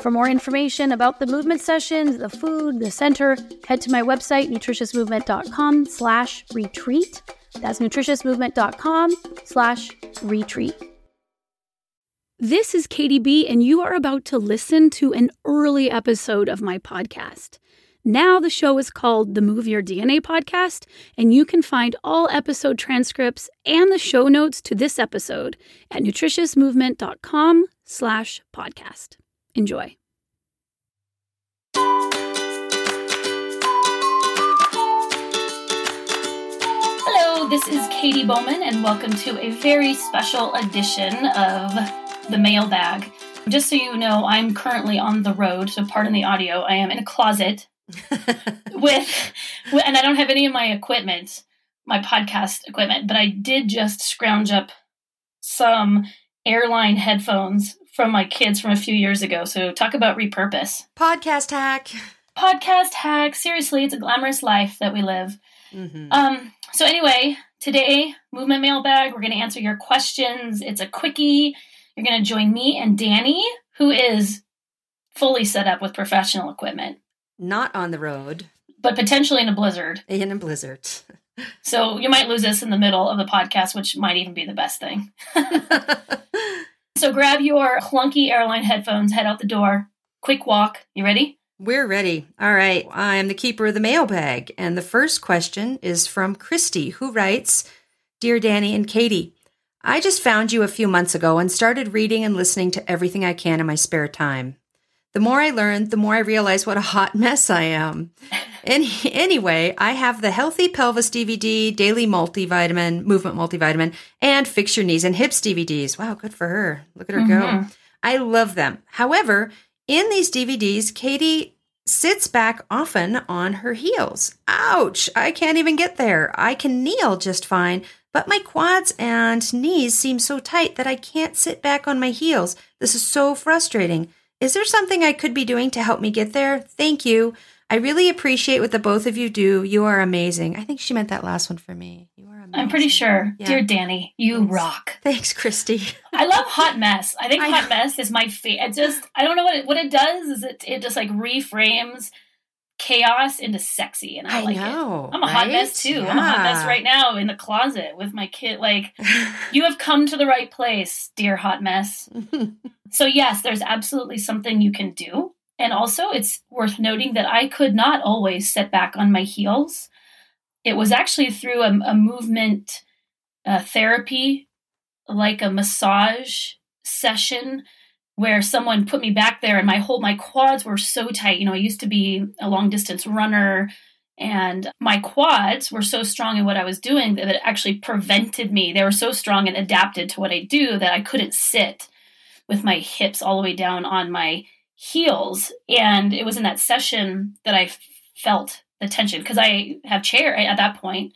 For more information about the movement sessions, the food, the center, head to my website, nutritiousmovement.com slash retreat. That's nutritiousmovement.com slash retreat. This is Katy B, and you are about to listen to an early episode of my podcast. Now the show is called the Move Your DNA podcast, and you can find all episode transcripts and the show notes to this episode at nutritiousmovement.com slash podcast. Enjoy. Hello, this is Katy Bowman, and welcome to a very special edition of the mailbag. Just so you know, I'm currently on the road, so pardon the audio. I am in a closet with, and I don't have any of my equipment, my podcast equipment, but I did just scrounge up some airline headphones from my kids from a few years ago. So talk about repurpose. Podcast hack. Podcast hack. Seriously, it's a glamorous life that we live. Mm-hmm. Um. So anyway, today movement mailbag. We're going to answer your questions. It's a quickie. You're going to join me and Danny, who is fully set up with professional equipment not on the road, but potentially in a blizzard. In a blizzard. so you might lose us in the middle of the podcast, which might even be the best thing. so grab your clunky airline headphones, head out the door, quick walk. You ready? We're ready. All right. I'm the keeper of the mailbag. And the first question is from Christy, who writes Dear Danny and Katy, I just found you a few months ago and started reading and listening to everything I can in my spare time. The more I learn, the more I realize what a hot mess I am. Any, anyway, I have the Healthy Pelvis DVD, Daily Multivitamin, Movement Multivitamin, and Fix Your Knees and Hips DVDs. Wow, good for her. Look at her mm-hmm. go. I love them. However, in these DVDs, Katy sits back often on her heels. Ouch! I can't even get there. I can kneel just fine, but my quads and knees seem so tight that I can't sit back on my heels. This is so frustrating. Is there something I could be doing to help me get there? Thank you. I really appreciate what the both of you do. You are amazing. I think she meant that last one for me. You are amazing. I'm pretty sure. Yeah. Dear Danny, you Thanks. rock. Thanks, Christy. I love Hot Mess. I think I Hot. Mess is my favorite. It just, I don't know what it, what it does is it, it just like reframes chaos into sexy and I, I like know, it. I'm a right? hot mess too. Yeah. I'm a hot mess right now in the closet with my kid. Like you have come to the right place, dear hot mess. so yes, there's absolutely something you can do. And also it's worth noting that I could not always sit back on my heels. It was actually through a, a movement uh, therapy, like a massage session where someone put me back there and my whole my quads were so tight. You know i used to be a long distance runner and my quads were so strong in what i was doing that it actually prevented me. They were so strong and adapted to what i do that i couldn't sit with my hips all the way down on my heels. And it was in that session that i felt the tension because i have chair at that point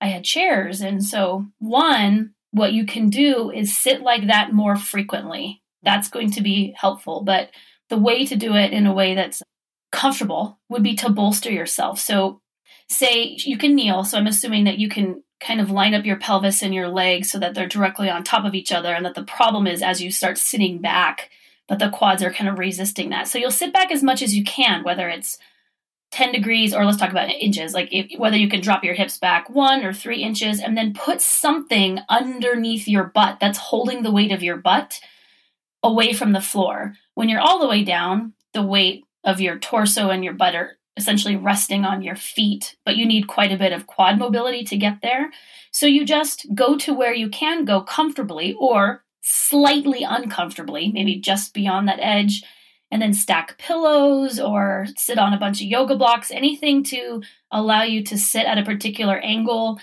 i had chairs. And so one what you can do is sit like that more frequently that's going to be helpful. But the way to do it in a way that's comfortable would be to bolster yourself. So say you can kneel. So I'm assuming that you can kind of line up your pelvis and your legs so that they're directly on top of each other. And that the problem is as you start sitting back, that the quads are kind of resisting that. So you'll sit back as much as you can, whether it's 10 degrees or let's talk about inches like if, whether you can drop your hips back one or three inches and then put something underneath your butt that's holding the weight of your butt away from the floor when you're all the way down the weight of your torso and your butt are essentially resting on your feet but you need quite a bit of quad mobility to get there so you just go to where you can go comfortably or slightly uncomfortably maybe just beyond that edge and then stack pillows or sit on a bunch of yoga blocks, anything to allow you to sit at a particular angle,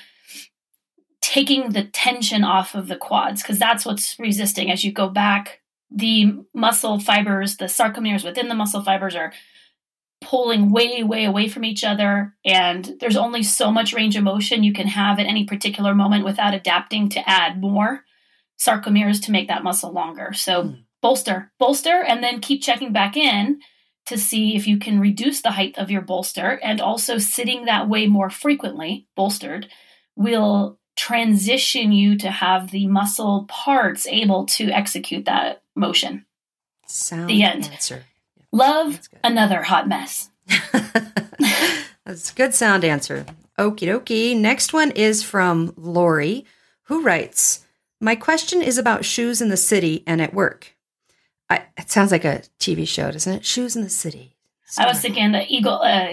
taking the tension off of the quads, because that's what's resisting as you go back. The muscle fibers, the sarcomeres within the muscle fibers are pulling way, way away from each other. And there's only so much range of motion you can have at any particular moment without adapting to add more sarcomeres to make that muscle longer. So, mm bolster, bolster, and then keep checking back in to see if you can reduce the height of your bolster. And also, sitting that way more frequently, bolstered, will transition you to have the muscle parts able to execute that motion. Sound the end. Answer. Love another hot mess. That's a good sound answer. Okie dokie. Next one is from Lori, who writes My question is about shoes in the city and at work. I, it sounds like a TV show, doesn't it? Shoes in the City. I was thinking the Eagle uh,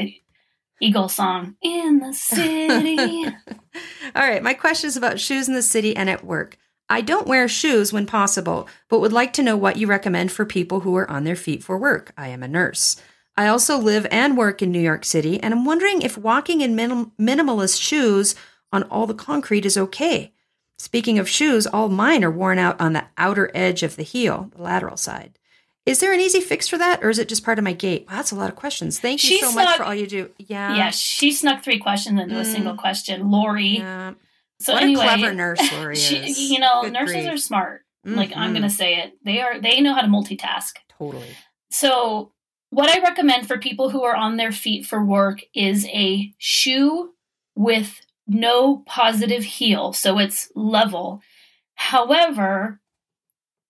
Eagle song in the city. All right, my question is about shoes in the city and at work. I don't wear shoes when possible, but would like to know what you recommend for people who are on their feet for work. I am a nurse. I also live and work in New York City, and I'm wondering if walking in minim- minimalist shoes on all the concrete is okay. Speaking of shoes, all mine are worn out on the outer edge of the heel, the lateral side. Is there an easy fix for that, or is it just part of my gait? Wow, that's a lot of questions. Thank you she so snuck, much for all you do. Yeah, yeah. She snuck three questions into mm. a single question. Lori. Yeah. So what anyway, a clever nurse Lori is. She, you know, Good nurses grief. are smart. Mm-hmm. Like I'm going to say it. They are. They know how to multitask. Totally. So what I recommend for people who are on their feet for work is a shoe with no positive heel, so it's level. However,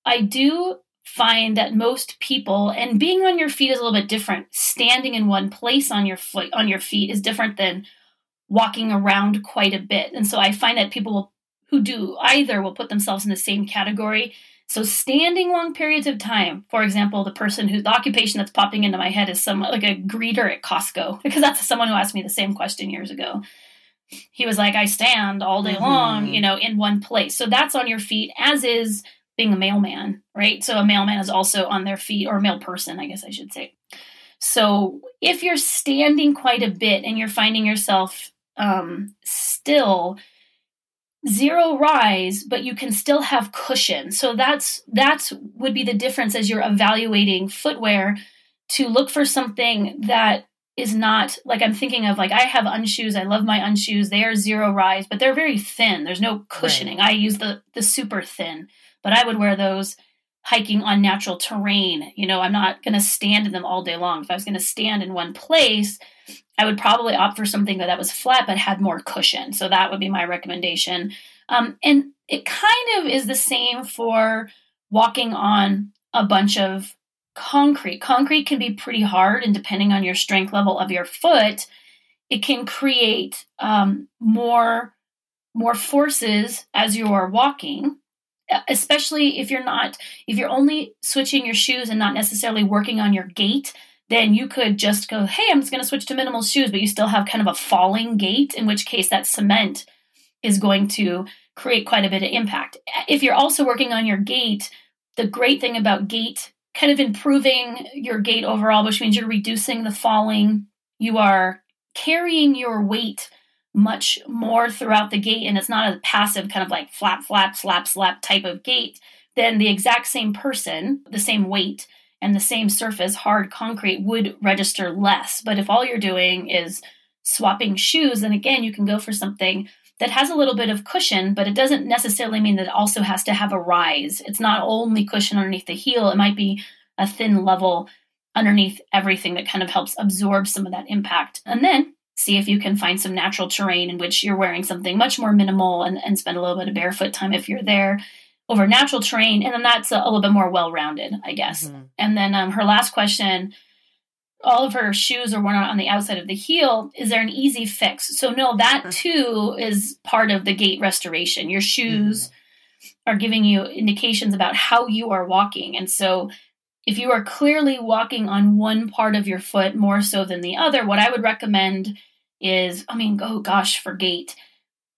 I do find that most people and being on your feet is a little bit different. Standing in one place on your foot on your feet is different than walking around quite a bit. And so I find that people who do either will put themselves in the same category. So standing long periods of time, for example, the person who the occupation that's popping into my head is someone like a greeter at Costco, because that's someone who asked me the same question years ago he was like, I stand all day mm-hmm. long, you know, in one place. So that's on your feet, as is being a mailman, right? So a mailman is also on their feet, or a male person, I guess I should say. So if you're standing quite a bit and you're finding yourself um, still zero rise but you can still have cushion so that's that's would be the difference as you're evaluating footwear to look for something that is not like I'm thinking of like I have unshoes. I love my unshoes. They are zero rise, but they're very thin. There's no cushioning. Right. I use the the super thin, but I would wear those hiking on natural terrain. You know, I'm not going to stand in them all day long. If I was going to stand in one place, I would probably opt for something that was flat but had more cushion. So that would be my recommendation. Um, and it kind of is the same for walking on a bunch of concrete. Concrete can be pretty hard, and depending on your strength level of your foot, it can create um, more more forces as you are walking especially if you're not if you're only switching your shoes and not necessarily working on your gait then you could just go hey i'm just going to switch to minimal shoes but you still have kind of a falling gait in which case that cement is going to create quite a bit of impact if you're also working on your gait the great thing about gait kind of improving your gait overall, which means you're reducing the falling. You are carrying your weight much more throughout the gait, and it's not a passive kind of like flap, flap, slap, slap type of gait. Then the exact same person, the same weight, and the same surface, hard concrete, would register less. But if all you're doing is swapping shoes, then again, you can go for something that has a little bit of cushion, but it doesn't necessarily mean that it also has to have a rise. It's not only cushion underneath the heel, it might be a thin level underneath everything that kind of helps absorb some of that impact. And then see if you can find some natural terrain in which you're wearing something much more minimal and, and spend a little bit of barefoot time if you're there over natural terrain. And then that's a, a little bit more well rounded, I guess. Mm-hmm. And then um, her last question all of her shoes are worn out on the outside of the heel. Is there an easy fix? So, no, that too is part of the gait restoration. Your shoes mm-hmm. are giving you indications about how you are walking. And so, if you are clearly walking on one part of your foot more so than the other, what I would recommend is, I mean, oh gosh, for gait.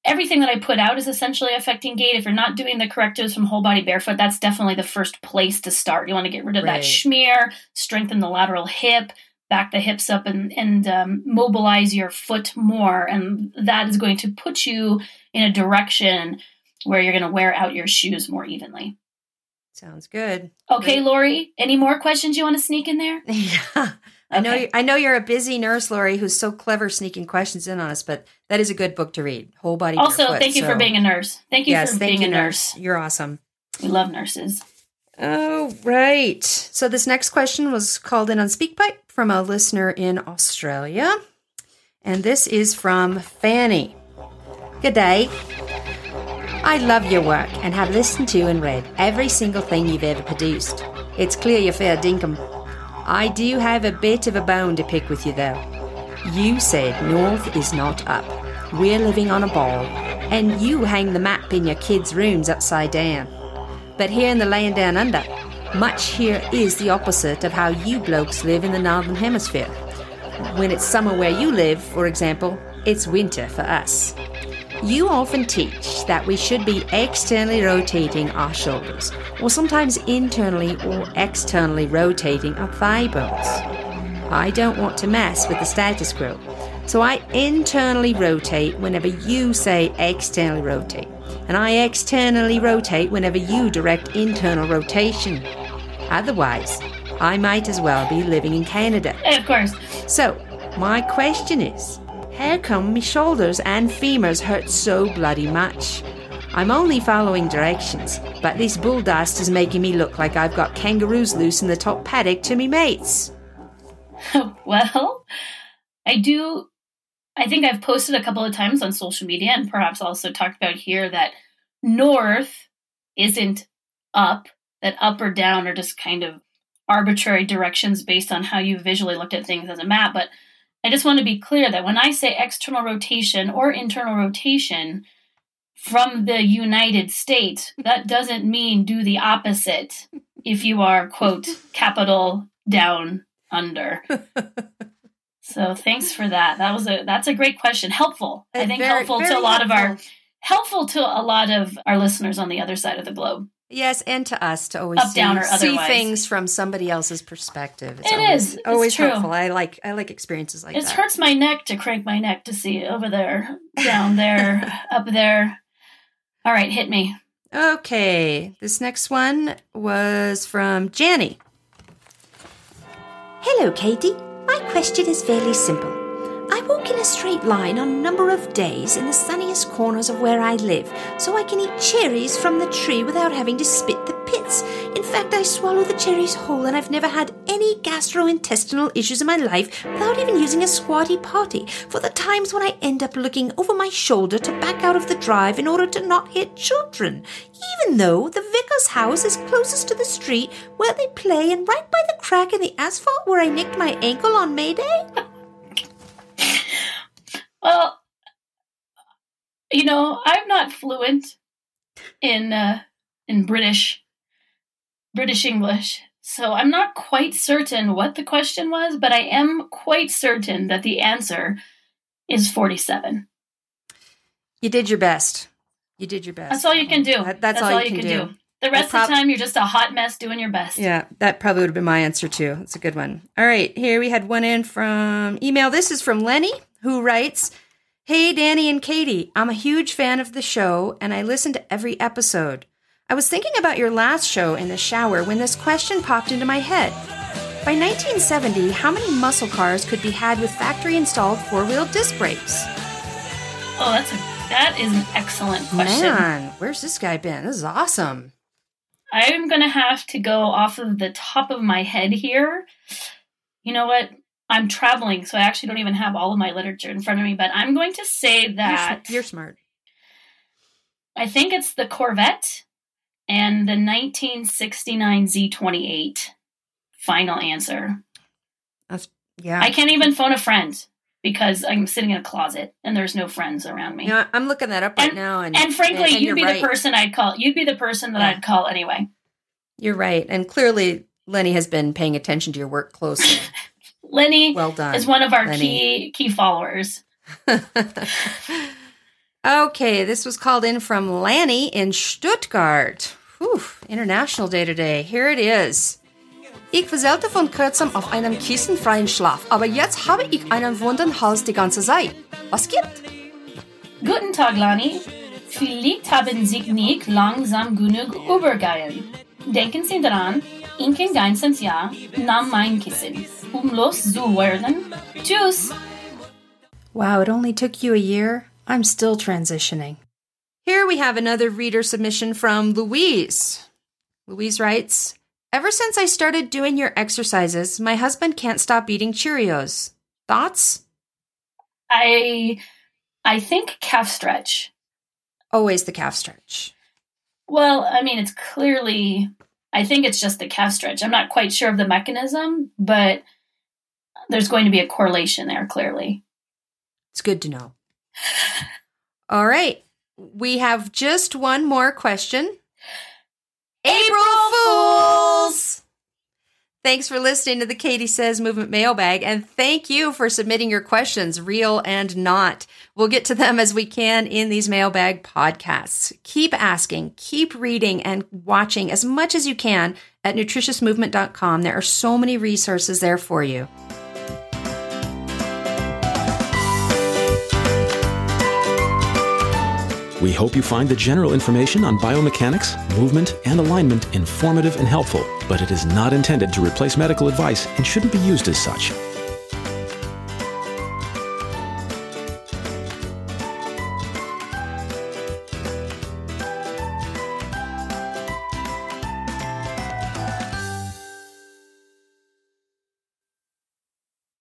Everything that I put out is essentially affecting gait. If you're not doing the correctives from whole body barefoot, that's definitely the first place to start. You want to get rid of right. that schmear, strengthen the lateral hip, back the hips up, and, and um, mobilize your foot more. And that is going to put you in a direction where you're going to wear out your shoes more evenly. Sounds good. Okay, Great. Lori, any more questions you want to sneak in there? Yeah. I know you, I know you're a busy nurse, Lori, who's so clever sneaking questions in on us, but that is a good book to read. Whole body. Also, barefoot, thank you so. for being a nurse. Thank you yes, for being you, a nurse. nurse. You're awesome. We love nurses. Oh, right. So this next question was called in on SpeakPipe from a listener in Australia. And this is from Fanny. Good day. I love your work and have listened to and read every single thing you've ever produced. It's clear you're fair dinkum. I do have a bit of a bone to pick with you though. You said north is not up. We're living on a ball, and you hang the map in your kids' rooms upside down. But here in the land down under, much here is the opposite of how you blokes live in the northern hemisphere. When it's summer where you live, for example, it's winter for us. You often teach that we should be externally rotating our shoulders, or sometimes internally or externally rotating our thigh bones. I don't want to mess with the status quo, so I internally rotate whenever you say externally rotate, and I externally rotate whenever you direct internal rotation. Otherwise, I might as well be living in Canada. Of course. So, my question is how come my shoulders and femurs hurt so bloody much? I'm only following directions, but this bull dust is making me look like I've got kangaroos loose in the top paddock to me mates. well, I do. I think I've posted a couple of times on social media and perhaps also talked about here that north isn't up, that up or down are just kind of arbitrary directions based on how you visually looked at things as a map. But I just want to be clear that when I say external rotation or internal rotation from the United States, that doesn't mean do the opposite if you are, quote, capital down under. so thanks for that. That was a that's a great question. Helpful. I think very, helpful very to a lot helpful. of our helpful to a lot of our listeners on the other side of the globe. Yes, and to us to always Up, see, down, or see things from somebody else's perspective. It's it always, is. always true. helpful. I like I like experiences like it that. It hurts my neck to crank my neck to see over there, down there, up there. All right, hit me. Okay, this next one was from Janny. Hello, Katy. My question is fairly simple. I walk in a straight line on a number of days in the sunniest corners of where I live, so I can eat cherries from the tree without having to spit the pits. In fact, I swallow the cherries whole, and I've never had any gastrointestinal issues in my life without even using a squatty potty. For the times when I end up looking over my shoulder to back out of the drive in order to not hit children, even though the vicar's house is closest to the street where they play and right by the crack in the asphalt where I nicked my ankle on May Day. Well, you know, I'm not fluent in uh, in British British English, so I'm not quite certain what the question was, but I am quite certain that the answer is 47. You did your best. You did your best. That's all you can do. That, that's, that's, all, all you, can, can do. do. The rest prob- of the time, you're just a hot mess doing your best. Yeah, that probably would have been my answer too. That's a good one. All right, here we had one in from email. This is from Lenny who writes Hey, Danny and Katy, I'm a huge fan of the show and I listen to every episode. I was thinking about your last show in the shower when this question popped into my head. By 1970, how many muscle cars could be had with factory installed four wheel disc brakes? Oh, that's a, that is an excellent question. Man, where's this guy been? This is awesome. I'm going to have to go off of the top of my head here. You know what? I'm traveling, so I actually don't even have all of my literature in front of me, but I'm going to say that You're, you're smart. I think it's the Corvette and the 1969 Z28. Final answer. That's yeah. I can't even phone a friend because I'm sitting in a closet and there's no friends around me. I'm looking that up right And- now, and and frankly, and you'd be right. the person I'd call. You'd be the person that Yeah. I'd call anyway. You're right, and clearly Lenny has been paying attention to your work closely. Lenny well done. is one of our Lenny. key key followers. okay, this was called in from Lanny in Stuttgart. Whew, international day today. Here it is. Ich verselte von kurzem auf einem kissenfreien Schlaf, aber jetzt habe ich einen wunden Hals die ganze Zeit. Was gibt? Guten Tag, Lani. Vielleicht haben Sie nicht langsam genug übergehen. Denken Sie daran, Inken ganzes Jahr nahm mein Kissen, um loszuwerden. Tschüss! Wow, it only took you a year? I'm still transitioning. Here we have another reader submission from Louise. Louise writes Ever since I started doing your exercises, my husband can't stop eating Cheerios. Thoughts? I I think calf stretch. Always the calf stretch. Well, I mean, it's clearly. I think it's just the calf stretch. I'm not quite sure of the mechanism, but there's going to be a correlation there. Clearly. It's good to know. All right. We have just one more question. April Fools! Thanks for listening to the Katy Says Movement Mailbag, and thank you for submitting your questions, real and not. We'll get to them as we can in these mailbag podcasts. Keep asking, keep reading, and watching as much as you can at nutritiousmovement.com. There are so many resources there for you. We hope you find the general information on biomechanics, movement, and alignment informative and helpful, but it is not intended to replace medical advice and shouldn't be used as such.